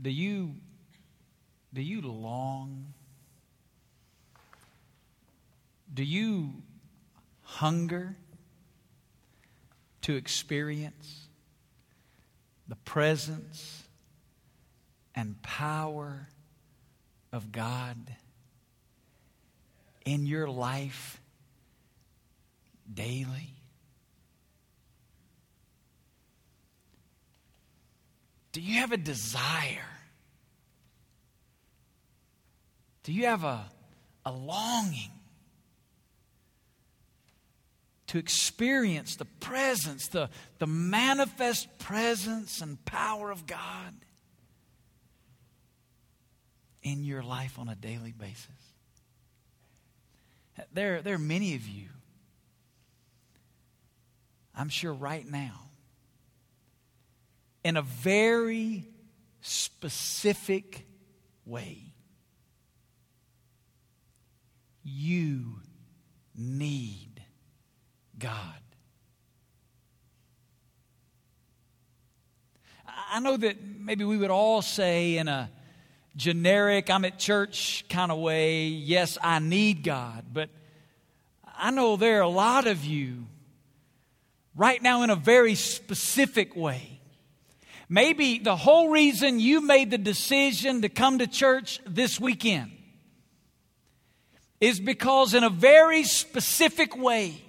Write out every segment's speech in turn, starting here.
Do you, do you long? Do you hunger to experience the presence and power of God in your life daily? Do you have a desire? Do you have a, a longing to experience the presence, the, the manifest presence and power of God in your life on a daily basis? There, there are many of you, I'm sure right now, in a very specific way. You need God. I know that maybe we would all say in a generic, I'm at church kind of way, yes, I need God. But I know there are a lot of you right now in a very specific way Maybe the whole reason you made the decision to come to church this weekend is because, in a very specific way,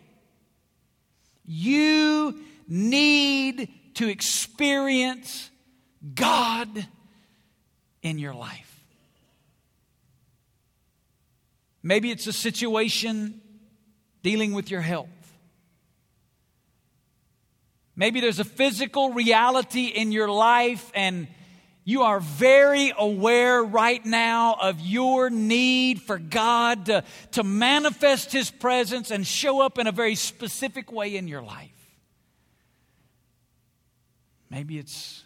you need to experience God in your life. Maybe it's a situation dealing with your health. Maybe there's a physical reality in your life, and you are very aware right now of your need for God to, to manifest His presence and show up in a very specific way in your life. Maybe it's,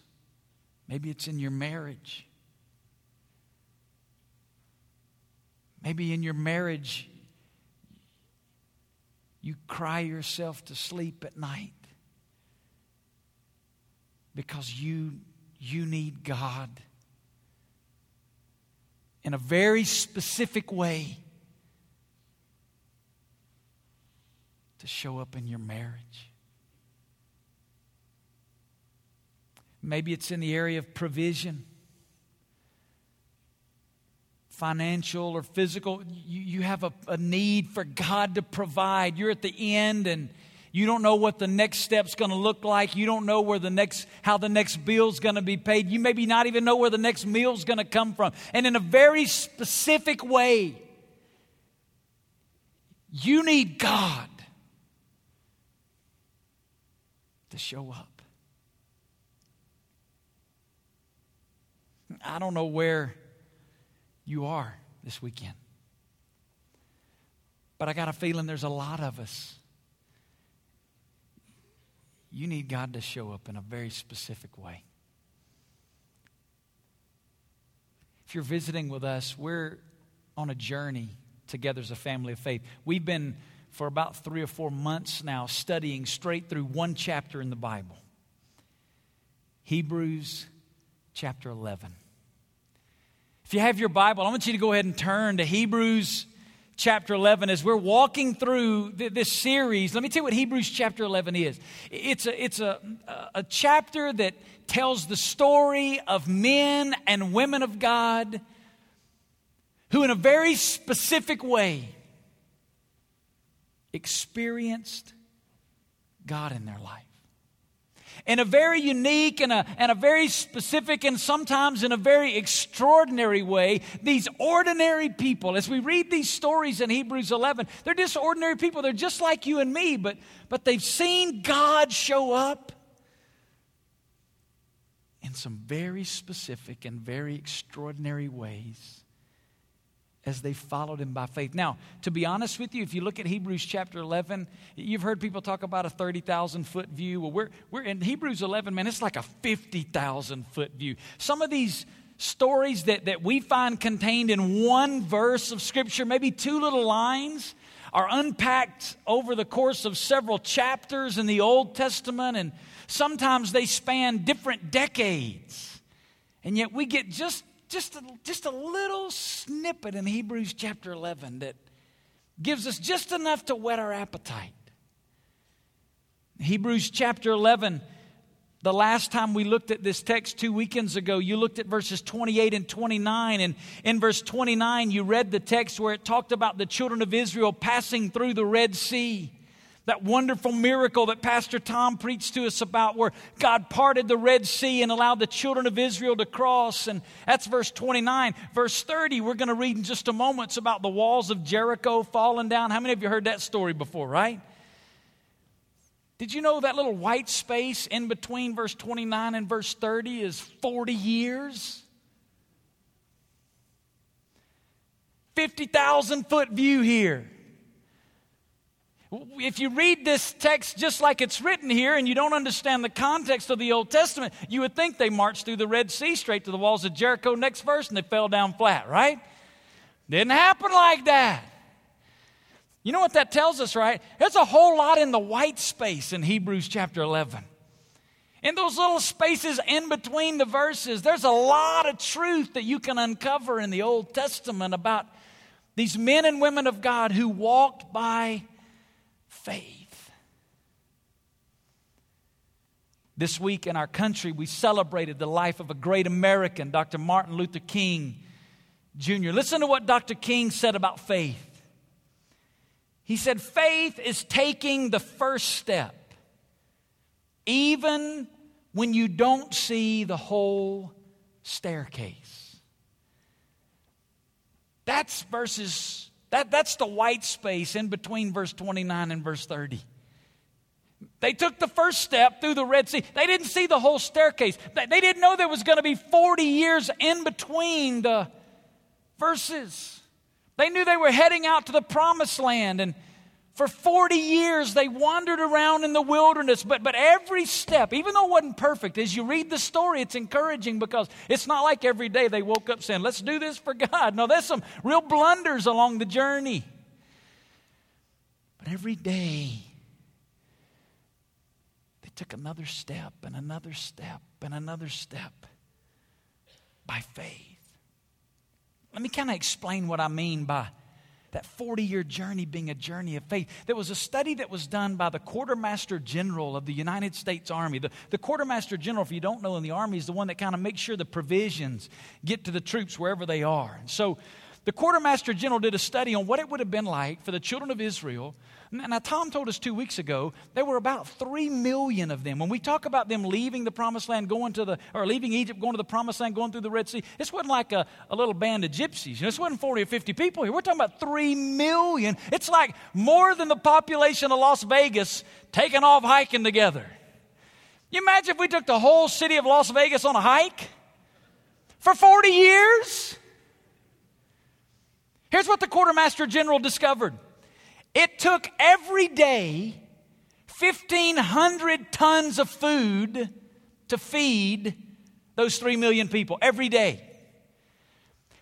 maybe it's in your marriage. Maybe in your marriage, you cry yourself to sleep at night because you, you need God in a very specific way to show up in your marriage. Maybe it's in the area of provision, financial or physical. You, you have a, a need for God to provide. You're at the end and you don't know what the next step's going to look like. You don't know where the next how the next bill's going to be paid. You maybe not even know where the next meal's going to come from. And in a very specific way, you need God to show up. I don't know where you are this weekend. But I got a feeling there's a lot of us you need God to show up in a very specific way. If you're visiting with us, we're on a journey together as a family of faith. We've been for about three or four months now studying straight through one chapter in the Bible Hebrews chapter 11. If you have your Bible, I want you to go ahead and turn to Hebrews chapter 11 as we're walking through this series let me tell you what hebrews chapter 11 is. It's a, it's a, a chapter that tells the story of men and women of god who in a very specific way experienced god in their life in a very unique and a, and a very specific and sometimes in a very extraordinary way, these ordinary people, as we read these stories in Hebrews 11, they're just ordinary people. They're just like you and me, but, but they've seen God show up in some very specific and very extraordinary ways as they followed him by faith. Now, to be honest with you, if you look at Hebrews chapter 11, you've heard people talk about a 30,000 foot view. Well, we're, we're in Hebrews 11, man, it's like a 50,000 foot view. Some of these stories that, that we find contained in one verse of Scripture, maybe two little lines, are unpacked over the course of several chapters in the Old Testament, and sometimes they span different decades. And yet we get just, just, a, just a little snippet in Hebrews chapter 11 that gives us just enough to whet our appetite. Hebrews chapter 11, the last time we looked at this text two weekends ago, you looked at verses 28 and 29. And in verse 29, you read the text where it talked about the children of Israel passing through the Red Sea that wonderful miracle that Pastor Tom preached to us about, where God parted the Red Sea and allowed the children of Israel to cross. And that's verse 29. Verse 30, we're going to read in just a moment. It's about the walls of Jericho falling down. How many of you heard that story before, right? Did you know that little white space in between verse 29 and verse 30 is 40 years? 50,000 foot view here. If you read this text just like it's written here and you don't understand the context of the Old Testament, you would think they marched through the Red Sea straight to the walls of Jericho next verse and they fell down flat, right? Didn't happen like that. You know what that tells us, right? There's a whole lot in the white space in Hebrews chapter 11. In those little spaces in between the verses, there's a lot of truth that you can uncover in the Old Testament about these men and women of God who walked by faith. This week in our country, we celebrated the life of a great American, Dr. Martin Luther King Jr. Listen to what Dr. King said about faith. He said, Faith is taking the first step, even when you don't see the whole staircase. That's verses that, that's the white space in between verse 29 and verse 30. They took the first step through the Red Sea. They didn't see the whole staircase. They didn't know there was going to be 40 years in between the verses. They knew they were heading out to the promised land. And for 40 years, they wandered around in the wilderness, but, but every step, even though it wasn't perfect, as you read the story, it's encouraging because it's not like every day they woke up saying, Let's do this for God. No, there's some real blunders along the journey. But every day, they took another step and another step and another step by faith. Let me kind of explain what I mean by that 40 year journey being a journey of faith. There was a study that was done by the Quartermaster General of the United States Army. The, the Quartermaster General, if you don't know in the Army, is the one that kind of makes sure the provisions get to the troops wherever they are. And so the Quartermaster General did a study on what it would have been like for the children of Israel now, Tom told us two weeks ago there were about three million of them. When we talk about them leaving the promised land, going to the, or leaving Egypt, going to the promised land, going through the Red Sea, this wasn't like a, a little band of gypsies. You know, this wasn't 40 or 50 people here. We're talking about three million. It's like more than the population of Las Vegas taking off hiking together. You imagine if we took the whole city of Las Vegas on a hike for 40 years? Here's what the quartermaster general discovered it took every day 1,500 tons of food to feed those 3 million people every day.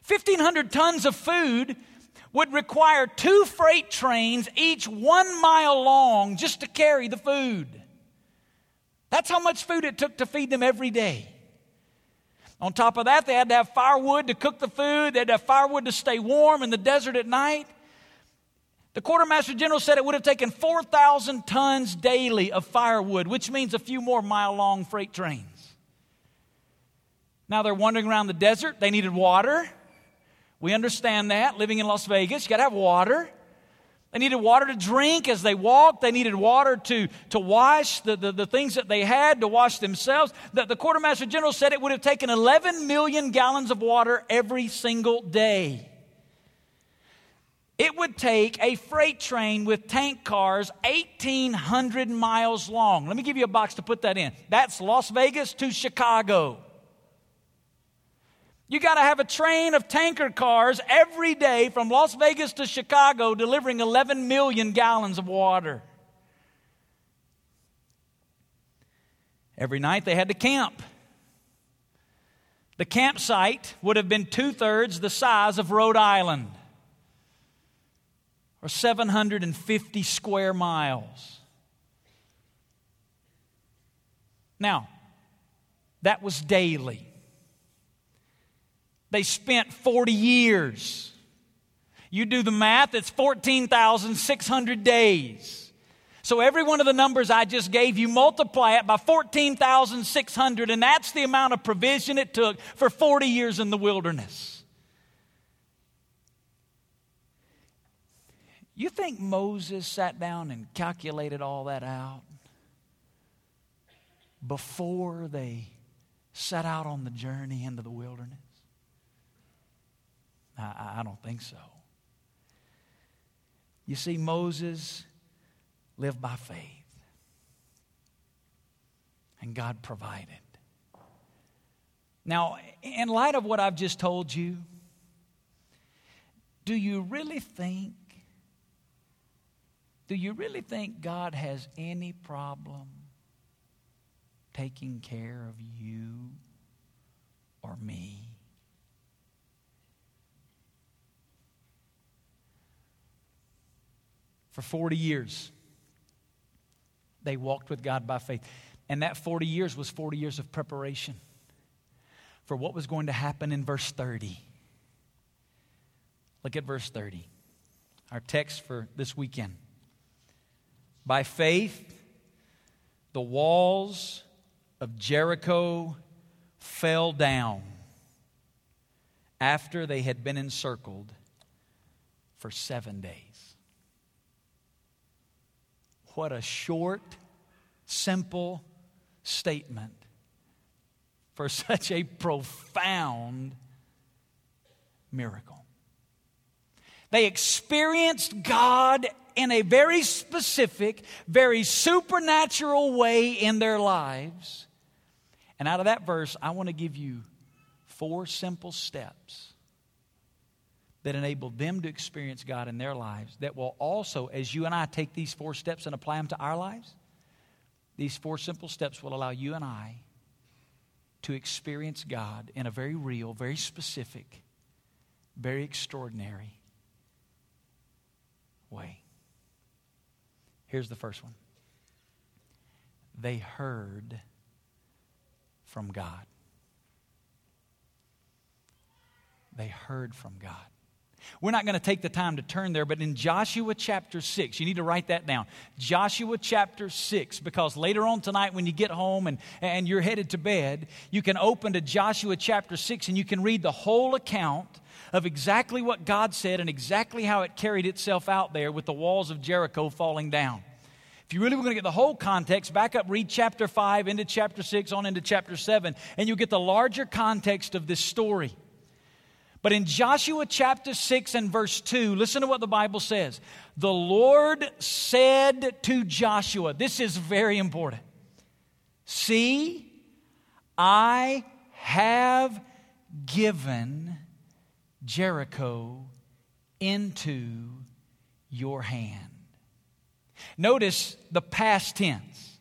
1,500 tons of food would require two freight trains, each one mile long, just to carry the food. That's how much food it took to feed them every day. On top of that, they had to have firewood to cook the food, they had to have firewood to stay warm in the desert at night. The quartermaster general said it would have taken 4,000 tons daily of firewood, which means a few more mile long freight trains. Now they're wandering around the desert. They needed water. We understand that. Living in Las Vegas, you got to have water. They needed water to drink as they walked. They needed water to, to wash the, the, the things that they had to wash themselves. The, the quartermaster general said it would have taken 11 million gallons of water every single day. It would take a freight train with tank cars 1,800 miles long. Let me give you a box to put that in. That's Las Vegas to Chicago. You got to have a train of tanker cars every day from Las Vegas to Chicago delivering 11 million gallons of water. Every night they had to camp. The campsite would have been two thirds the size of Rhode Island or 750 square miles. Now, that was daily. They spent 40 years. You do the math, it's 14,600 days. So every one of the numbers I just gave you, multiply it by 14,600, and that's the amount of provision it took for 40 years in the wilderness. You think Moses sat down and calculated all that out before they set out on the journey into the wilderness? I, I don't think so. You see, Moses lived by faith, and God provided. Now, in light of what I've just told you, do you really think do you really think God has any problem taking care of you or me? For 40 years, they walked with God by faith. And that 40 years was 40 years of preparation for what was going to happen in verse 30. Look at verse 30, our text for this weekend. By faith, the walls of Jericho fell down after they had been encircled for seven days. What a short, simple statement for such a profound miracle. They experienced God in a very specific, very supernatural way in their lives. And out of that verse, I want to give you four simple steps that enable them to experience God in their lives that will also, as you and I take these four steps and apply them to our lives, these four simple steps will allow you and I to experience God in a very real, very specific, very extraordinary way. Here's the first one they heard from God. They heard from God. We're not going to take the time to turn there, but in Joshua chapter 6, you need to write that down. Joshua chapter 6, because later on tonight when you get home and, and you're headed to bed, you can open to Joshua chapter 6 and you can read the whole account of exactly what God said and exactly how it carried itself out there with the walls of Jericho falling down. If you really were going to get the whole context, back up, read chapter 5 into chapter 6, on into chapter 7, and you'll get the larger context of this story. But in Joshua chapter 6 and verse 2, listen to what the Bible says. The Lord said to Joshua, this is very important. See, I have given Jericho into your hand. Notice the past tense.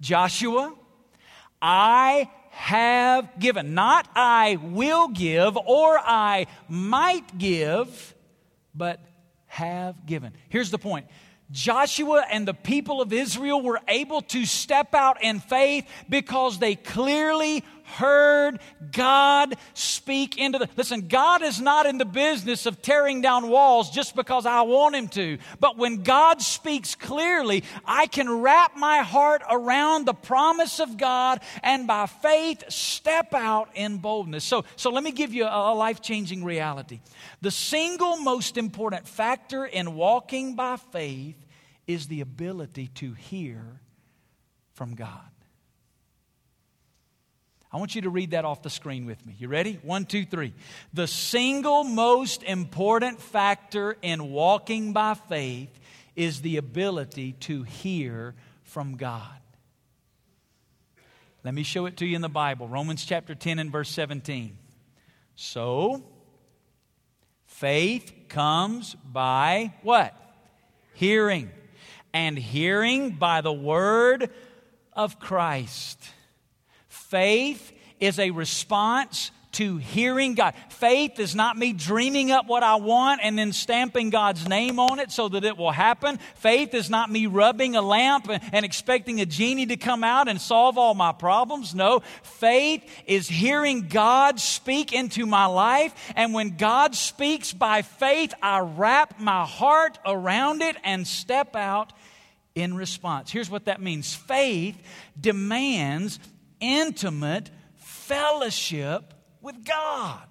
Joshua, I have given. Not I will give or I might give, but have given. Here's the point Joshua and the people of Israel were able to step out in faith because they clearly heard God speak into the. Listen, God is not in the business of tearing down walls just because I want Him to. But when God speaks clearly, I can wrap my heart around the promise of God and by faith step out in boldness. So, so let me give you a, a life changing reality. The single most important factor in walking by faith is the ability to hear from God. I want you to read that off the screen with me. You ready? One, two, three. The single most important factor in walking by faith is the ability to hear from God. Let me show it to you in the Bible Romans chapter 10 and verse 17. So, faith comes by what? Hearing and hearing by the word of Christ. Faith is a response to hearing God. Faith is not me dreaming up what I want and then stamping God's name on it so that it will happen. Faith is not me rubbing a lamp and expecting a genie to come out and solve all my problems. No, faith is hearing God speak into my life. And when God speaks by faith, I wrap my heart around it and step out in response. Here's what that means faith demands intimate fellowship with God.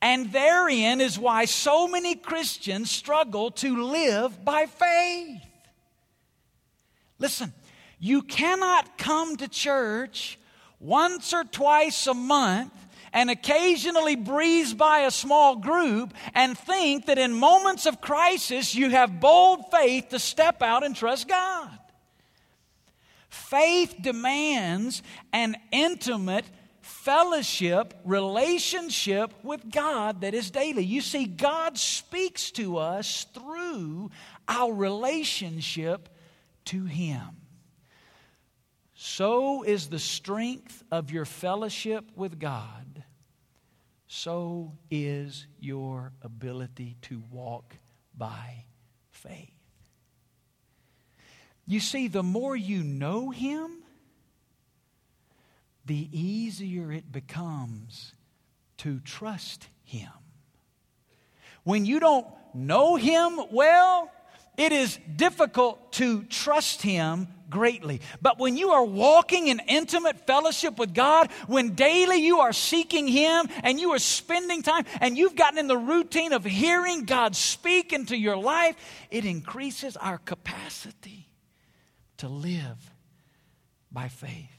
And therein is why so many Christians struggle to live by faith. Listen, you cannot come to church once or twice a month and occasionally breeze by a small group and think that in moments of crisis you have bold faith to step out and trust God. Faith demands an intimate fellowship, relationship with God that is daily. You see, God speaks to us through our relationship to Him. So is the strength of your fellowship with God, so is your ability to walk by faith. You see, the more you know Him, the easier it becomes to trust Him. When you don't know Him well, it is difficult to trust Him greatly. But when you are walking in intimate fellowship with God, when daily you are seeking Him and you are spending time and you've gotten in the routine of hearing God speak into your life, it increases our capacity to live by faith.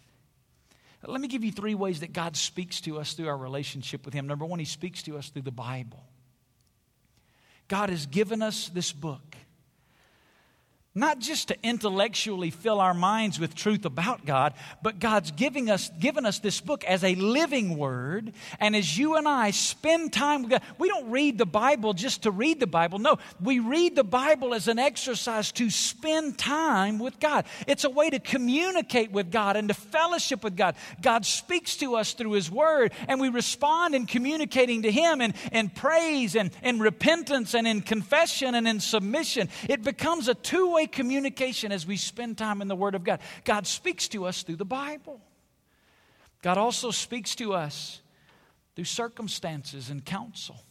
Let me give you three ways that God speaks to us through our relationship with Him. Number one, He speaks to us through the Bible. God has given us this book not just to intellectually fill our minds with truth about God, but God's giving us, given us this book as a living word. And as you and I spend time with God, we don't read the Bible just to read the Bible. No, we read the Bible as an exercise to spend time with God. It's a way to communicate with God and to fellowship with God. God speaks to us through His Word, and we respond in communicating to Him in, in praise and in repentance and in confession and in submission. It becomes a two way communication as we spend time in the Word of God. God speaks to us through the Bible. God also speaks to us through circumstances and counsel.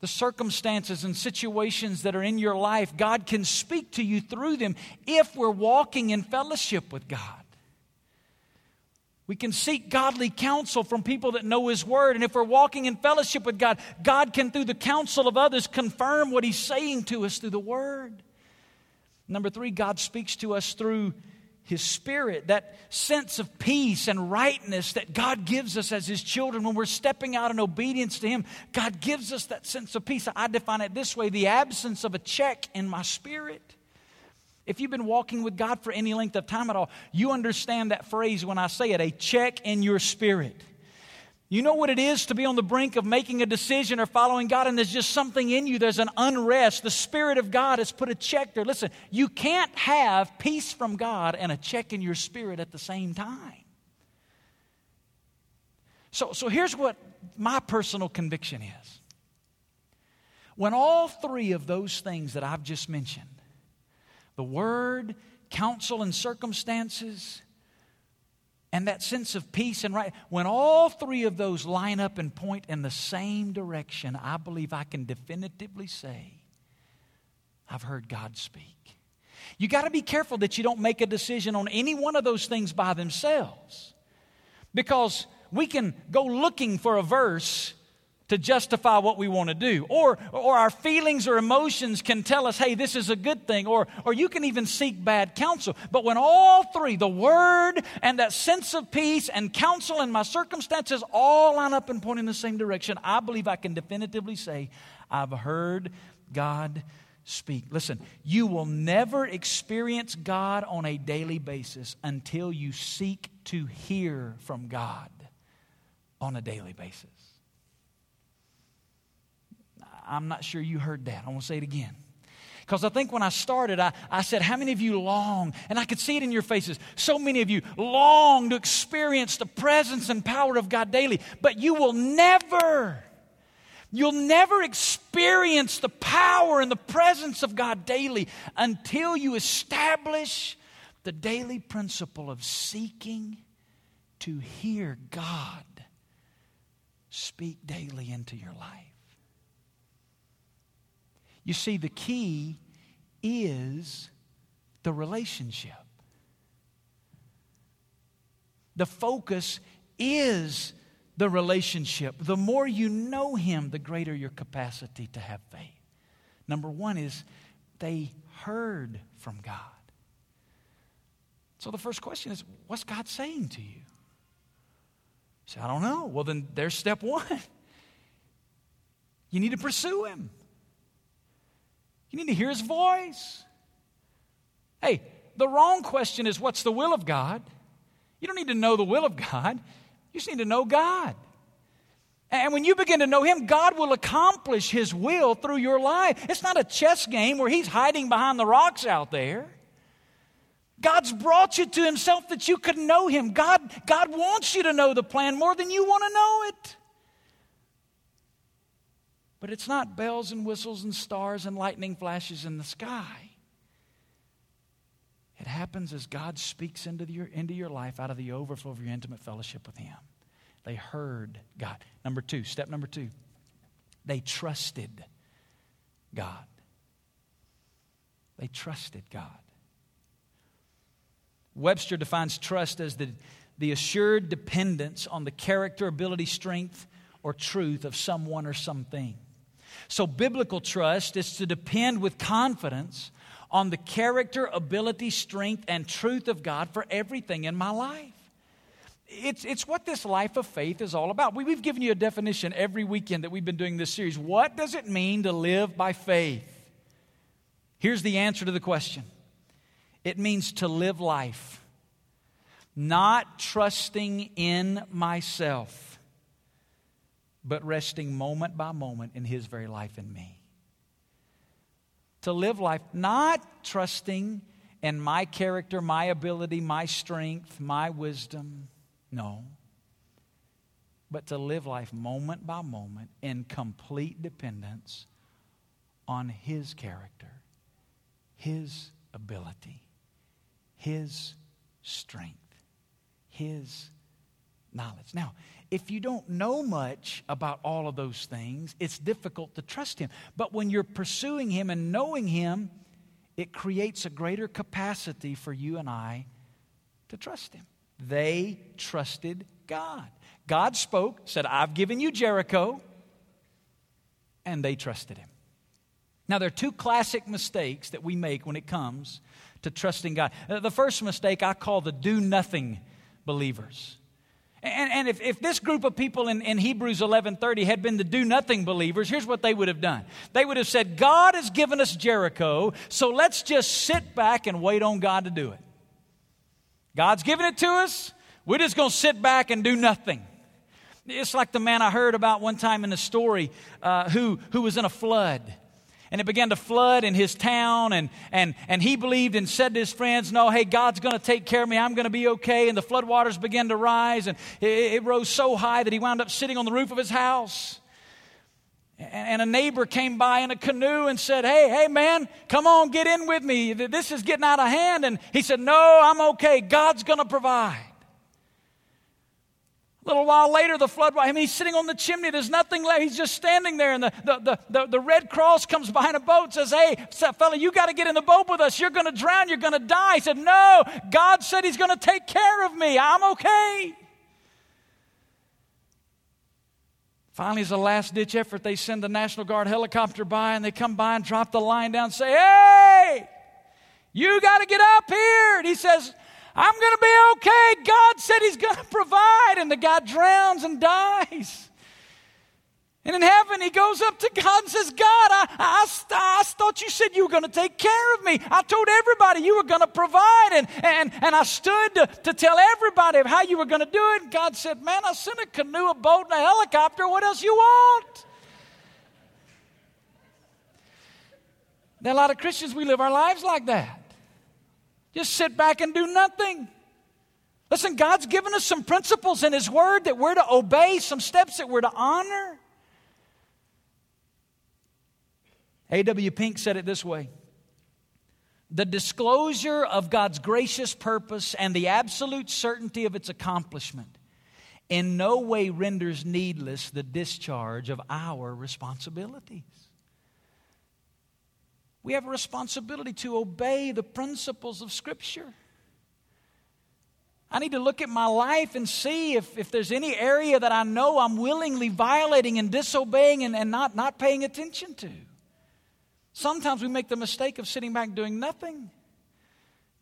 The circumstances and situations that are in your life, God can speak to you through them if we're walking in fellowship with God. We can seek godly counsel from people that know His Word. And if we're walking in fellowship with God, God can, through the counsel of others, confirm what He's saying to us through the Word. Number three, God speaks to us through His Spirit, that sense of peace and rightness that God gives us as His children when we're stepping out in obedience to Him. God gives us that sense of peace. I define it this way the absence of a check in my spirit. If you've been walking with God for any length of time at all, you understand that phrase when I say it a check in your spirit. You know what it is to be on the brink of making a decision or following God, and there's just something in you. There's an unrest. The Spirit of God has put a check there. Listen, you can't have peace from God and a check in your spirit at the same time. So, so here's what my personal conviction is when all three of those things that I've just mentioned the Word, counsel and circumstances, and that sense of peace and right. When all three of those line up and point in the same direction, I believe I can definitively say, I've heard God speak. You got to be careful that you don't make a decision on any one of those things by themselves. Because we can go looking for a verse to justify what we want to do. Or, or our feelings or emotions can tell us, hey, this is a good thing. Or, or you can even seek bad counsel. But when all three, the word and that sense of peace and counsel and my circumstances all line up and point in the same direction, I believe I can definitively say, I've heard God speak. Listen, you will never experience God on a daily basis until you seek to hear from God on a daily basis. I'm not sure you heard that. I want to say it again. Because I think when I started, I, I said, How many of you long? And I could see it in your faces. So many of you long to experience the presence and power of God daily, but you will never. You'll never experience the power and the presence of God daily until you establish the daily principle of seeking to hear God speak daily into your life. You see, the key is the relationship. The focus is the relationship. The more you know Him, the greater your capacity to have faith. Number one is they heard from God. So the first question is what's God saying to you? Say, I don't know. Well, then there's step one. You need to pursue Him. You need to hear his voice. Hey, the wrong question is what's the will of God? You don't need to know the will of God, you just need to know God. And when you begin to know Him, God will accomplish His will through your life. It's not a chess game where He's hiding behind the rocks out there. God's brought you to Himself that you could know Him. God, God wants you to know the plan more than you want to know it. But it's not bells and whistles and stars and lightning flashes in the sky. It happens as God speaks into your, into your life out of the overflow of your intimate fellowship with Him. They heard God. Number two, step number two, they trusted God. They trusted God. Webster defines trust as the, the assured dependence on the character, ability, strength, or truth of someone or something. So, biblical trust is to depend with confidence on the character, ability, strength, and truth of God for everything in my life. It's, it's what this life of faith is all about. We, we've given you a definition every weekend that we've been doing this series. What does it mean to live by faith? Here's the answer to the question it means to live life, not trusting in myself but resting moment by moment in His very life in me. To live life not trusting in my character, my ability, my strength, my wisdom. No. But to live life moment by moment in complete dependence on His character, His ability, His strength, His knowledge. Now, if you don't know much about all of those things, it's difficult to trust Him. But when you're pursuing Him and knowing Him, it creates a greater capacity for you and I to trust Him. They trusted God. God spoke, said, I've given you Jericho, and they trusted Him. Now, there are two classic mistakes that we make when it comes to trusting God. Uh, the first mistake I call the do nothing believers. And, and if, if this group of people in, in Hebrews 11.30 had been the do-nothing believers, here's what they would have done. They would have said, God has given us Jericho, so let's just sit back and wait on God to do it. God's given it to us, we're just going to sit back and do nothing. It's like the man I heard about one time in the story uh, who, who was in a flood and it began to flood in his town and, and, and he believed and said to his friends no hey god's going to take care of me. I'm going to be okay. And the floodwaters began to rise and it, it, rose so high that he wound up sitting on the roof of his house. And, and a neighbor came by in a canoe and said hey hey man come on get in with me. This is getting out of hand. And he said no i'm okay. God's going to provide a little while later, the flood, I mean, he's sitting on the chimney. There's nothing left. He's just standing there. And the, the, the, the, the Red Cross comes behind a boat and says, Hey, fella, you got to get in the boat with us. You're going to drown. You're going to die. He said, No, God said He's going to take care of me. I'm okay. Finally, as a last ditch effort, they send the National Guard helicopter by and they come by and drop the line down and say, Hey, you got to get up here. And he says, I'm going to be okay. God said He's going to provide. And the guy drowns and dies. And in heaven, he goes up to God and says, God, I, I, I thought you said you were going to take care of me. I told everybody you were going to provide. And, and, and I stood to, to tell everybody of how you were going to do it. And God said, Man, I sent a canoe, a boat, and a helicopter. What else you want? Now, a lot of Christians, we live our lives like that. Just sit back and do nothing. Listen, God's given us some principles in His Word that we're to obey, some steps that we're to honor. A.W. Pink said it this way The disclosure of God's gracious purpose and the absolute certainty of its accomplishment in no way renders needless the discharge of our responsibilities. We have a responsibility to obey the principles of Scripture. I need to look at my life and see if, if there's any area that I know I'm willingly violating and disobeying and, and not, not paying attention to. Sometimes we make the mistake of sitting back doing nothing.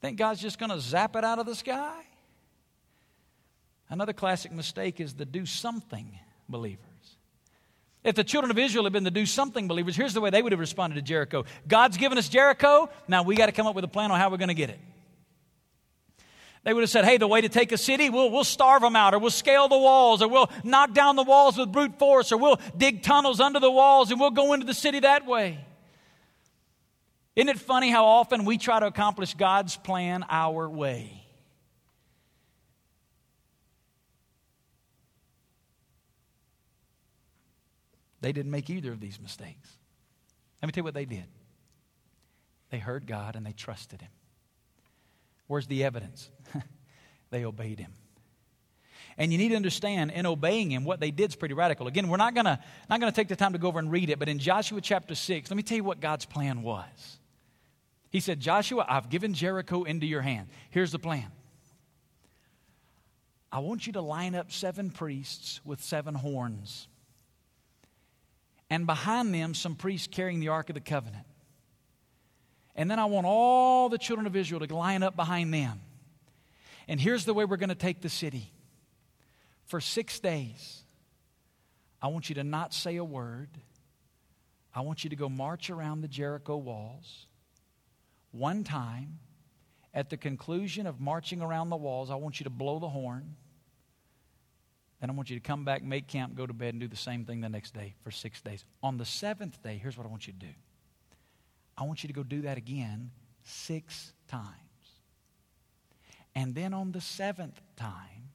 Think God's just going to zap it out of the sky? Another classic mistake is the do something believers. If the children of Israel had been the do something believers, here's the way they would have responded to Jericho God's given us Jericho, now we got to come up with a plan on how we're going to get it. They would have said, hey, the way to take a city, we'll, we'll starve them out, or we'll scale the walls, or we'll knock down the walls with brute force, or we'll dig tunnels under the walls and we'll go into the city that way. Isn't it funny how often we try to accomplish God's plan our way? They didn't make either of these mistakes. Let me tell you what they did. They heard God and they trusted Him. Where's the evidence? they obeyed him. And you need to understand, in obeying him, what they did is pretty radical. Again, we're not to not gonna take the time to go over and read it, but in Joshua chapter 6, let me tell you what God's plan was. He said, Joshua, I've given Jericho into your hand. Here's the plan I want you to line up seven priests with seven horns, and behind them, some priests carrying the Ark of the Covenant. And then I want all the children of Israel to line up behind them. And here's the way we're going to take the city. For six days, I want you to not say a word. I want you to go march around the Jericho walls one time. At the conclusion of marching around the walls, I want you to blow the horn. Then I want you to come back, make camp, go to bed, and do the same thing the next day for six days. On the seventh day, here's what I want you to do I want you to go do that again six times. And then on the seventh time,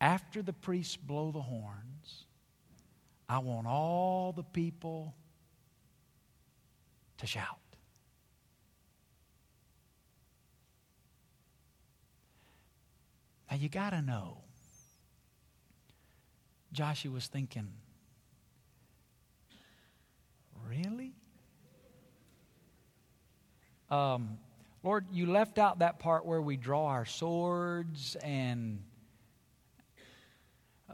after the priests blow the horns, I want all the people to shout. Now you got to know. Joshua was thinking, really? Um, Lord, you left out that part where we draw our swords and.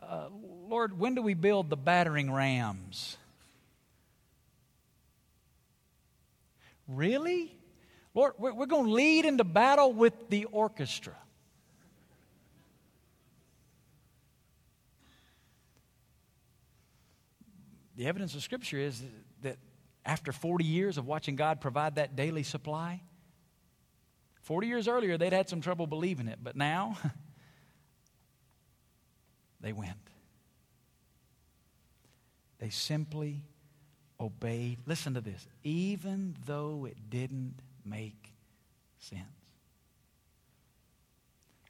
Uh, Lord, when do we build the battering rams? Really? Lord, we're, we're going to lead into battle with the orchestra. The evidence of Scripture is that after 40 years of watching God provide that daily supply, 40 years earlier, they'd had some trouble believing it, but now they went. They simply obeyed. Listen to this. Even though it didn't make sense.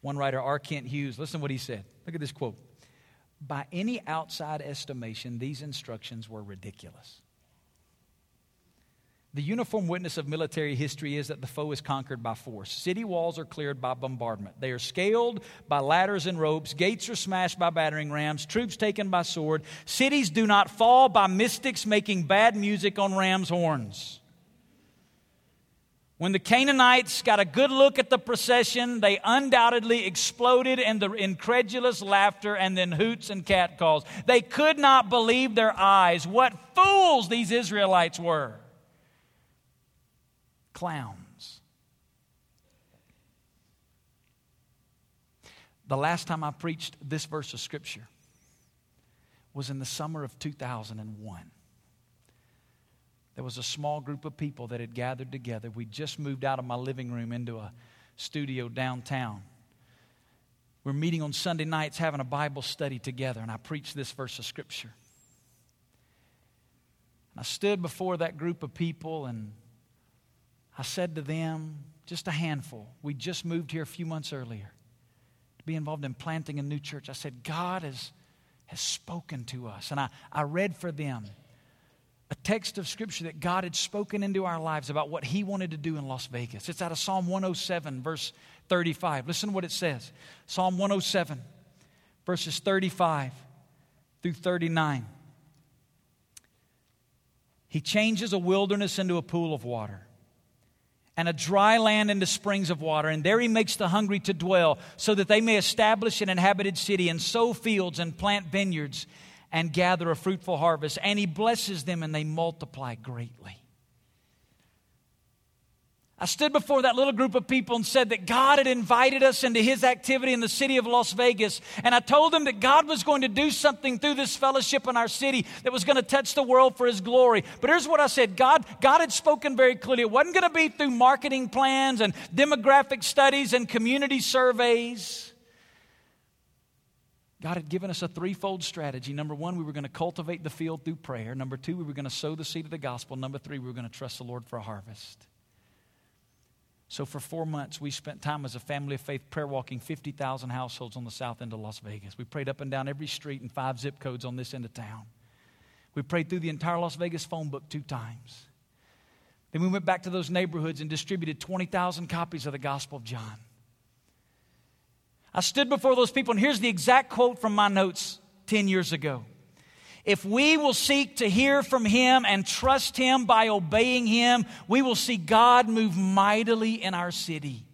One writer, R. Kent Hughes, listen to what he said. Look at this quote. By any outside estimation, these instructions were ridiculous. The uniform witness of military history is that the foe is conquered by force. City walls are cleared by bombardment. They are scaled by ladders and ropes. Gates are smashed by battering rams. Troops taken by sword. Cities do not fall by mystics making bad music on ram's horns. When the Canaanites got a good look at the procession, they undoubtedly exploded in the incredulous laughter and then hoots and catcalls. They could not believe their eyes. What fools these Israelites were! clowns. The last time I preached this verse of Scripture was in the summer of 2001. There was a small group of people that had gathered together. We just moved out of my living room into a studio downtown. We're meeting on Sunday nights having a Bible study together, and I preached this verse of Scripture. And I stood before that group of people and I said to them, just a handful, we just moved here a few months earlier to be involved in planting a new church. I said, God has, has spoken to us. And I, I read for them a text of scripture that God had spoken into our lives about what He wanted to do in Las Vegas. It's out of Psalm 107, verse 35. Listen to what it says Psalm 107, verses 35 through 39. He changes a wilderness into a pool of water and a dry land into springs of water. And there he makes the hungry to dwell, so that they may establish an inhabited city and sow fields and plant vineyards and gather a fruitful harvest. And he blesses them and they multiply greatly. I stood before that little group of people and said that God had invited us into his activity in the city of Las Vegas. And I told them that God was going to do something through this fellowship in our city that was going to touch the world for his glory. But here's what I said God, God had spoken very clearly. It wasn't going to be through marketing plans and demographic studies and community surveys. God had given us a threefold strategy. Number one, we were going to cultivate the field through prayer. Number two, we were going to sow the seed of the gospel. Number three, we were going to trust the Lord for a harvest. So for four months, we spent time as a family of faith prayer walking 50,000 households on the south end of Las Vegas. We prayed up and down every street and five zip codes on this end of town. We prayed through the entire Las Vegas phone book two times. Then we went back to those neighborhoods and distributed 20,000 copies of the Gospel of John. I stood before those people, and here's the exact quote from my notes 10 years ago. If we will seek to hear from Him and trust Him by obeying Him, we will see God move mightily in our city.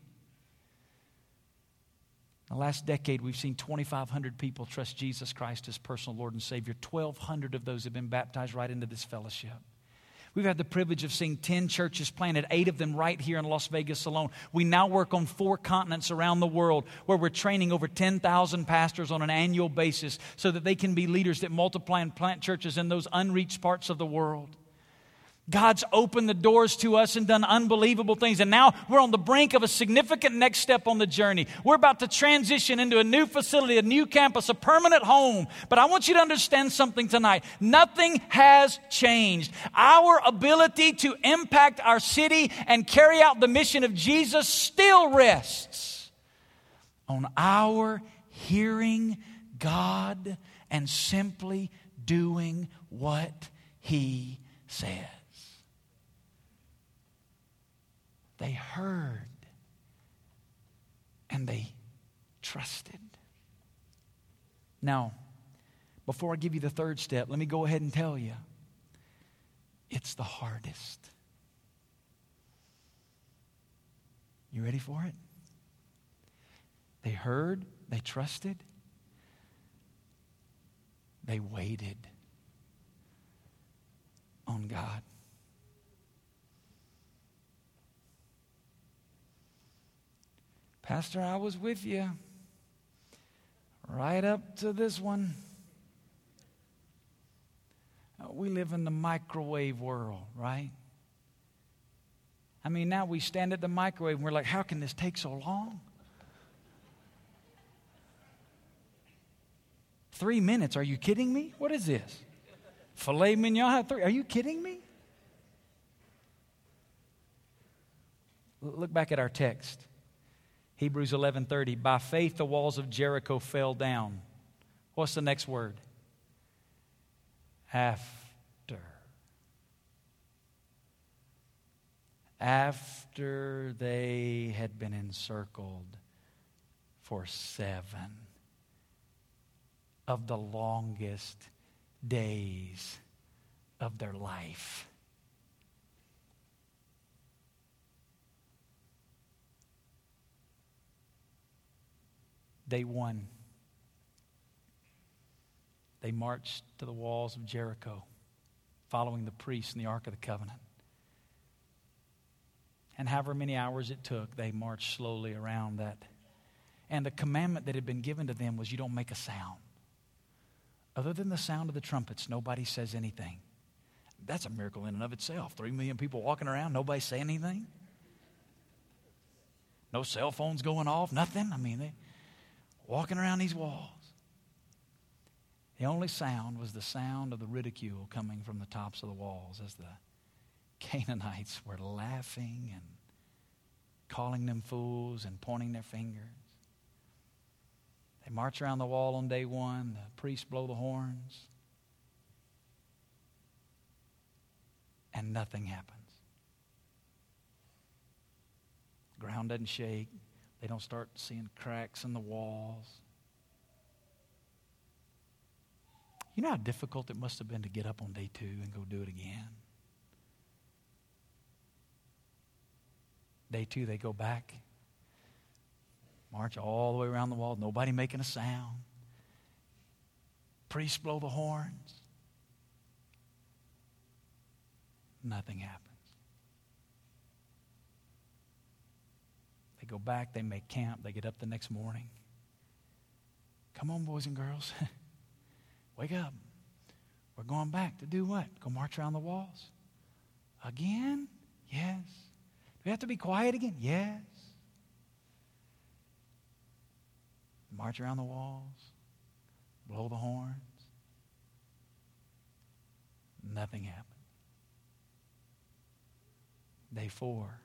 In the last decade, we've seen 2,500 people trust Jesus Christ as personal Lord and Savior. 1,200 of those have been baptized right into this fellowship. We've had the privilege of seeing 10 churches planted, eight of them right here in Las Vegas alone. We now work on four continents around the world where we're training over 10,000 pastors on an annual basis so that they can be leaders that multiply and plant churches in those unreached parts of the world. God's opened the doors to us and done unbelievable things. And now we're on the brink of a significant next step on the journey. We're about to transition into a new facility, a new campus, a permanent home. But I want you to understand something tonight. Nothing has changed. Our ability to impact our city and carry out the mission of Jesus still rests on our hearing God and simply doing what He says. They heard and they trusted. Now, before I give you the third step, let me go ahead and tell you it's the hardest. You ready for it? They heard, they trusted, they waited on God. Pastor, I was with you right up to this one. Uh, we live in the microwave world, right? I mean, now we stand at the microwave and we're like, how can this take so long? Three minutes. Are you kidding me? What is this? Filet mignon? Three? Are you kidding me? Look back at our text. Hebrews 11:30 By faith the walls of Jericho fell down. What's the next word? After. After they had been encircled for 7 of the longest days of their life. Day one, they marched to the walls of Jericho, following the priests and the Ark of the Covenant. And however many hours it took, they marched slowly around that. And the commandment that had been given to them was you don't make a sound. Other than the sound of the trumpets, nobody says anything. That's a miracle in and of itself. Three million people walking around, nobody saying anything. No cell phones going off, nothing. I mean, they, walking around these walls. The only sound was the sound of the ridicule coming from the tops of the walls as the Canaanites were laughing and calling them fools and pointing their fingers. They march around the wall on day one, the priests blow the horns, and nothing happens. The ground doesn't shake, they don't start seeing cracks in the walls. You know how difficult it must have been to get up on day two and go do it again? Day two, they go back, march all the way around the wall, nobody making a sound. Priests blow the horns. Nothing happens. Go back, they make camp, they get up the next morning. Come on, boys and girls. Wake up. We're going back to do what? Go march around the walls. Again? Yes. Do we have to be quiet again? Yes. March around the walls, blow the horns. Nothing happened. Day four,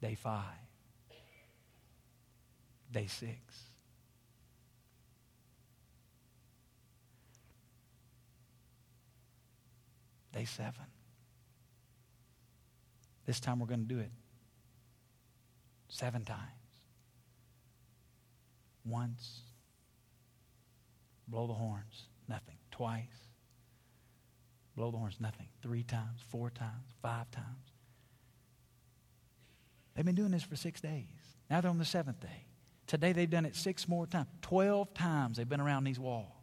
day five, day six. Day seven. This time we're going to do it seven times. Once, blow the horns, nothing. Twice, blow the horns, nothing. Three times, four times, five times. They've been doing this for six days. Now they're on the seventh day. Today they've done it six more times. Twelve times they've been around these walls.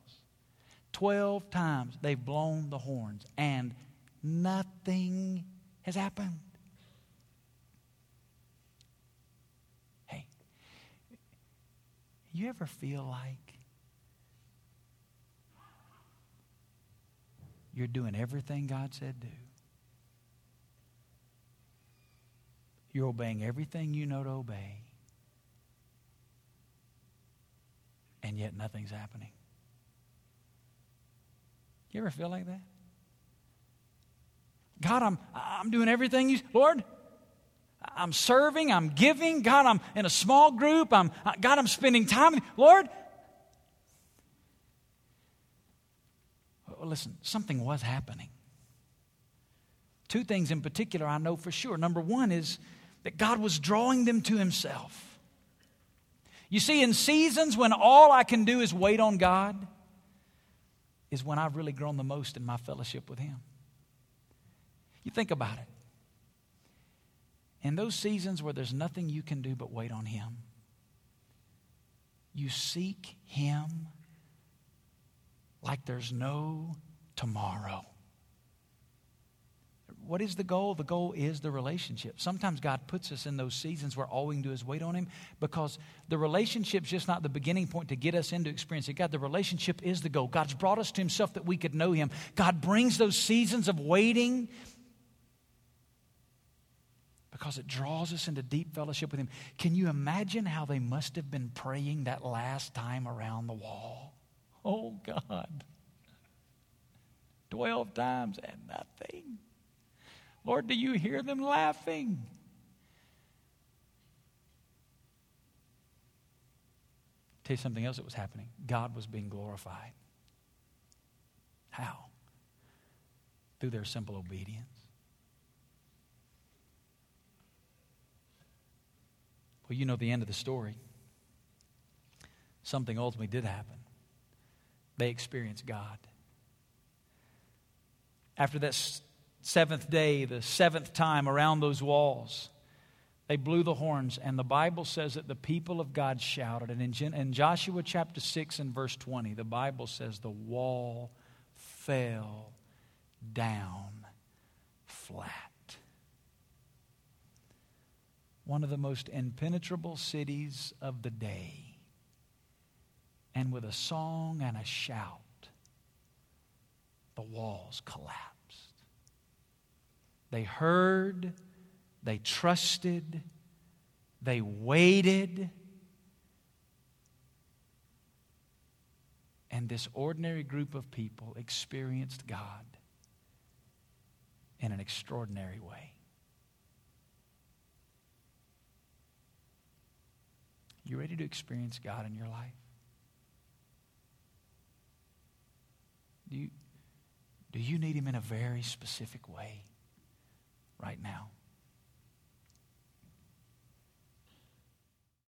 12 times they've blown the horns and nothing has happened. Hey, you ever feel like you're doing everything God said do? You're obeying everything you know to obey, and yet nothing's happening. You ever feel like that? God, I'm, I'm doing everything you, Lord, I'm serving, I'm giving. God, I'm in a small group. I'm, God, I'm spending time. Lord, listen, something was happening. Two things in particular I know for sure. Number one is that God was drawing them to Himself. You see, in seasons when all I can do is wait on God, is when I've really grown the most in my fellowship with Him. You think about it. In those seasons where there's nothing you can do but wait on Him, you seek Him like there's no tomorrow. What is the goal? The goal is the relationship. Sometimes God puts us in those seasons where all we can do is wait on Him because the relationship's just not the beginning point to get us into experiencing God. The relationship is the goal. God's brought us to Himself that we could know Him. God brings those seasons of waiting because it draws us into deep fellowship with Him. Can you imagine how they must have been praying that last time around the wall? Oh, God. 12 times and nothing. Lord, do you hear them laughing? Tell you something else that was happening. God was being glorified. How? Through their simple obedience. Well, you know the end of the story. Something ultimately did happen. They experienced God. After that seventh day, the seventh time around those walls, they blew the horns, and the Bible says that the people of God shouted. And in, in Joshua chapter 6 and verse 20, the Bible says the wall fell down flat. One of the most impenetrable cities of the day. And with a song and a shout, the walls collapsed. They heard, they trusted, they waited, And this ordinary group of people experienced God in an extraordinary way. You ready to experience God in your life? Do you, do you need Him in a very specific way right now?